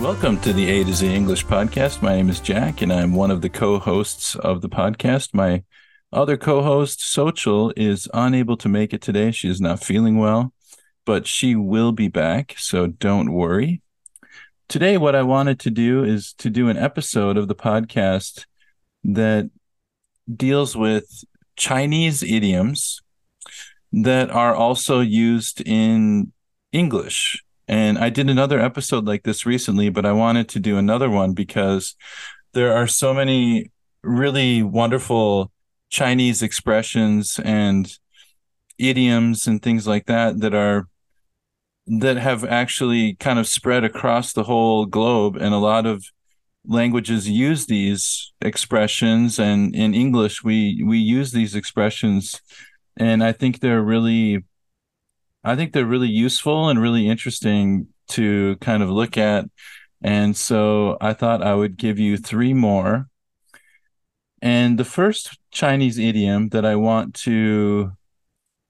Welcome to the A to Z English podcast. My name is Jack, and I'm one of the co hosts of the podcast. My other co host, Sochel, is unable to make it today. She is not feeling well, but she will be back, so don't worry. Today, what I wanted to do is to do an episode of the podcast that deals with Chinese idioms that are also used in English and I did another episode like this recently, but I wanted to do another one because there are so many really wonderful Chinese expressions and idioms and things like that that are that have actually kind of spread across the whole globe. And a lot of languages use these expressions and in English we we use these expressions. And I think they're really I think they're really useful and really interesting to kind of look at. And so I thought I would give you three more. And the first Chinese idiom that I want to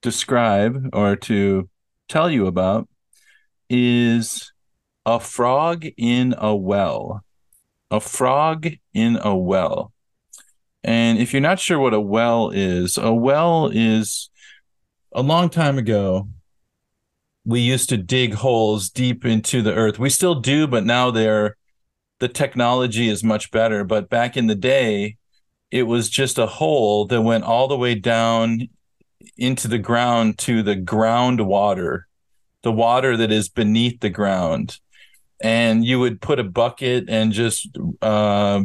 describe or to tell you about is a frog in a well. A frog in a well. And if you're not sure what a well is, a well is a long time ago, we used to dig holes deep into the earth. We still do, but now they're the technology is much better. But back in the day, it was just a hole that went all the way down into the ground to the groundwater, the water that is beneath the ground. And you would put a bucket and just uh,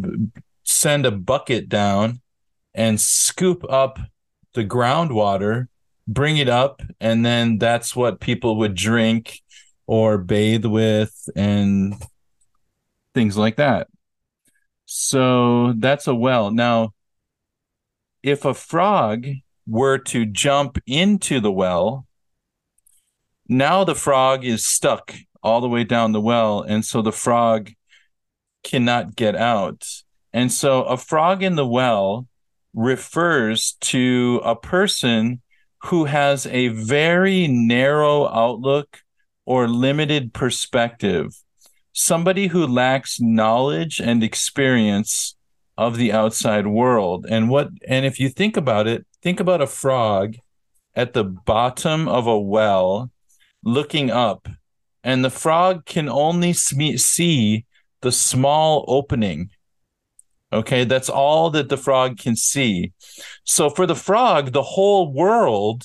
send a bucket down and scoop up the groundwater bring it up and then that's what people would drink or bathe with and things like that. So that's a well. Now if a frog were to jump into the well now the frog is stuck all the way down the well and so the frog cannot get out. And so a frog in the well refers to a person who has a very narrow outlook or limited perspective, somebody who lacks knowledge and experience of the outside world. And what and if you think about it, think about a frog at the bottom of a well looking up and the frog can only see the small opening Okay, that's all that the frog can see. So for the frog, the whole world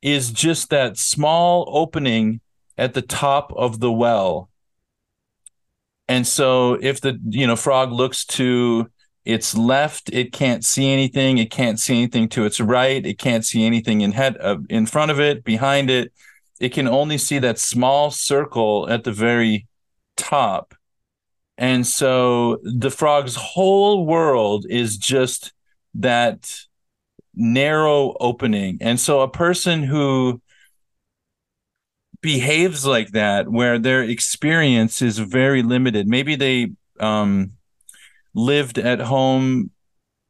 is just that small opening at the top of the well. And so if the you know frog looks to its left, it can't see anything. It can't see anything to its right. It can't see anything in head uh, in front of it, behind it. It can only see that small circle at the very top. And so the frog's whole world is just that narrow opening. And so a person who behaves like that, where their experience is very limited, maybe they um, lived at home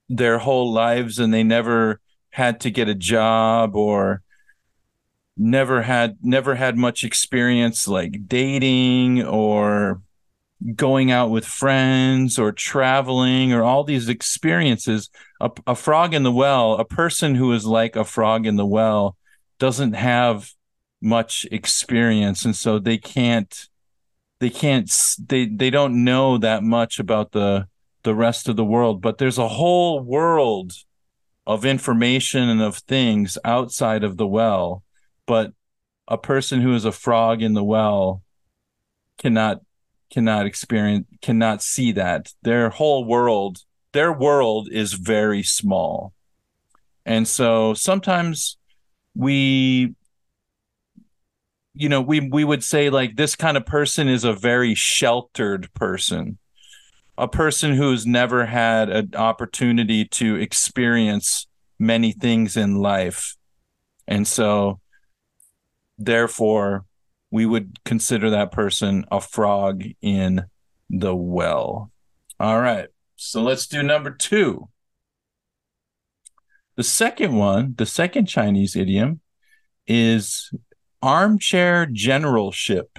their whole lives and they never had to get a job or never had never had much experience like dating or going out with friends or traveling or all these experiences a, a, frog in the well a person who is like a frog in the well doesn't have much experience. And so they can't they can't they they don't know that much about the the rest of the world. But there's a whole world of information and of things outside of the well. But a person who is a frog in the well cannot cannot experience cannot see that. Their whole world their world is very small. And so sometimes we you know we we would say like this kind of person is a very sheltered person a person who's never had an opportunity to experience many things in life. And so therefore we would consider that person a frog in the well all right so let's do number 2 the second one the second chinese idiom is armchair generalship.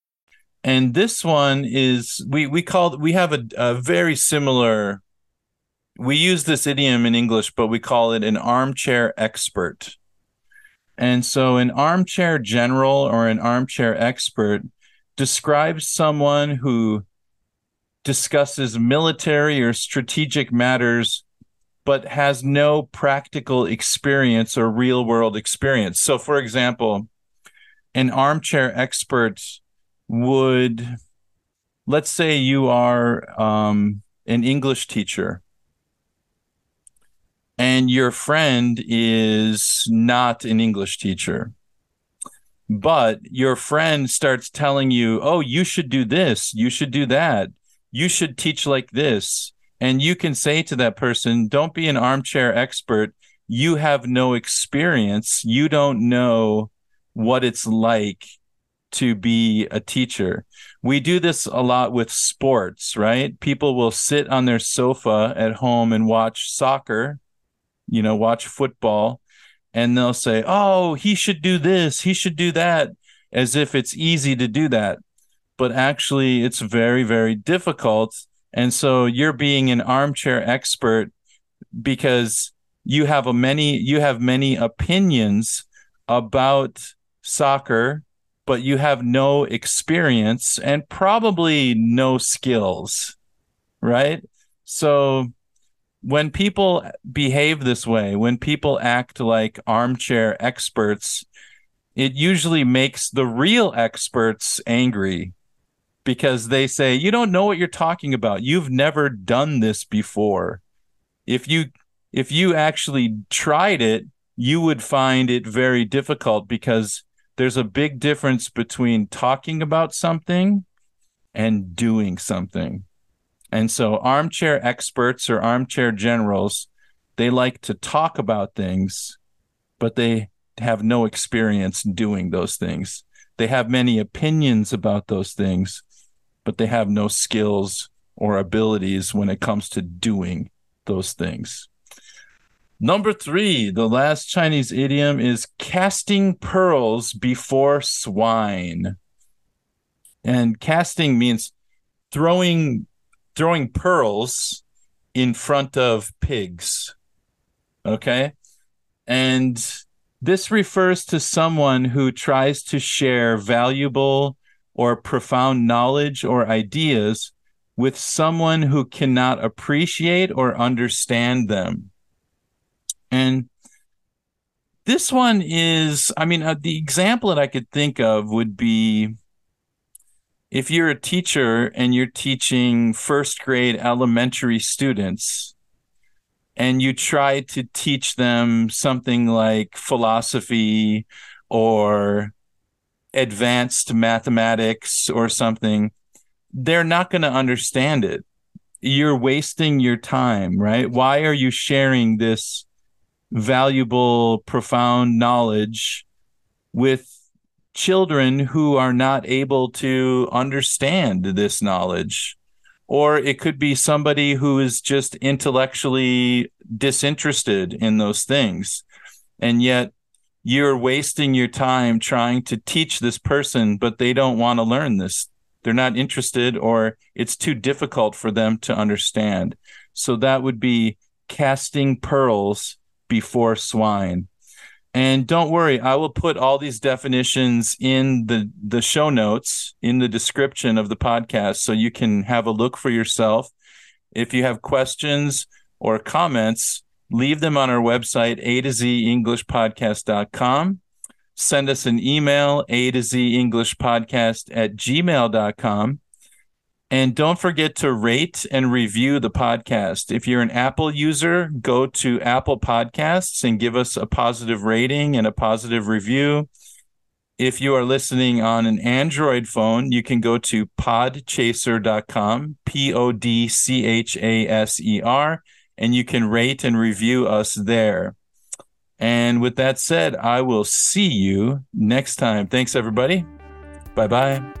and this one is we we call we have a, a very similar we use this idiom in english but we call it an armchair expert. And so an armchair general or an armchair expert describes someone who discusses military or strategic matters but has no practical experience or real world experience. So for example an armchair expert would let's say you are um, an English teacher and your friend is not an English teacher, but your friend starts telling you, oh, you should do this, you should do that, you should teach like this. And you can say to that person, don't be an armchair expert. You have no experience. You don't know what it's like to be a teacher. We do this a lot with sports, right? People will sit on their sofa at home and watch soccer, you know, watch football, and they'll say, Oh, he should do this, he should do that, as if it's easy to do that. But actually, it's very, very difficult. And so you're being an armchair expert because you have a many you have many opinions about soccer but you have no experience and probably no skills, right? So when people behave this way, when people act like armchair experts, it usually makes the real experts angry because they say, You don't know what you're talking about. You've never done this before. If you if you actually tried it, you would find it very difficult because there's a big difference between talking about something and doing something. And so armchair experts or armchair generals, they like to talk about things, but they have no experience doing those things. They have many opinions about those things, but they have no skills or abilities when it comes to doing those things. Number three, the last Chinese idiom is casting pearls before swine. And casting means throwing throwing pearls in front of pigs. Okay? And this refers to someone who tries to share valuable or profound knowledge or ideas with someone who cannot appreciate or understand them. And this one is, I mean, uh, the example that I could think of would be if you're a teacher and you're teaching first grade elementary students and you try to teach them something like philosophy or advanced mathematics or something, they're not going to understand it. You're wasting your time, right? Why are you sharing this valuable, profound knowledge with children who are not able to understand this knowledge? Or it could be somebody who is just intellectually disinterested in those things. And yet you're wasting your time trying to teach this person, but they don't want to learn this. They're not interested, or it's too difficult for them to understand. So that would be casting pearls before swine. And don't worry, I will put all these definitions in the, the show notes in the description of the podcast so you can have a look for yourself. If you have questions or comments, leave them on our website, a to z englishpodcast.com. Send us an email, a to z english podcast at gmail.com. And don't forget to rate and review the podcast. If you're an Apple user, go to Apple Podcasts and give us a positive rating and a positive review. If you are listening on an Android phone, you can go to podchaser.com, P O D C H A S E R, and you can rate and review us there. And with that said, I will see you next time. Thanks, everybody. Bye bye.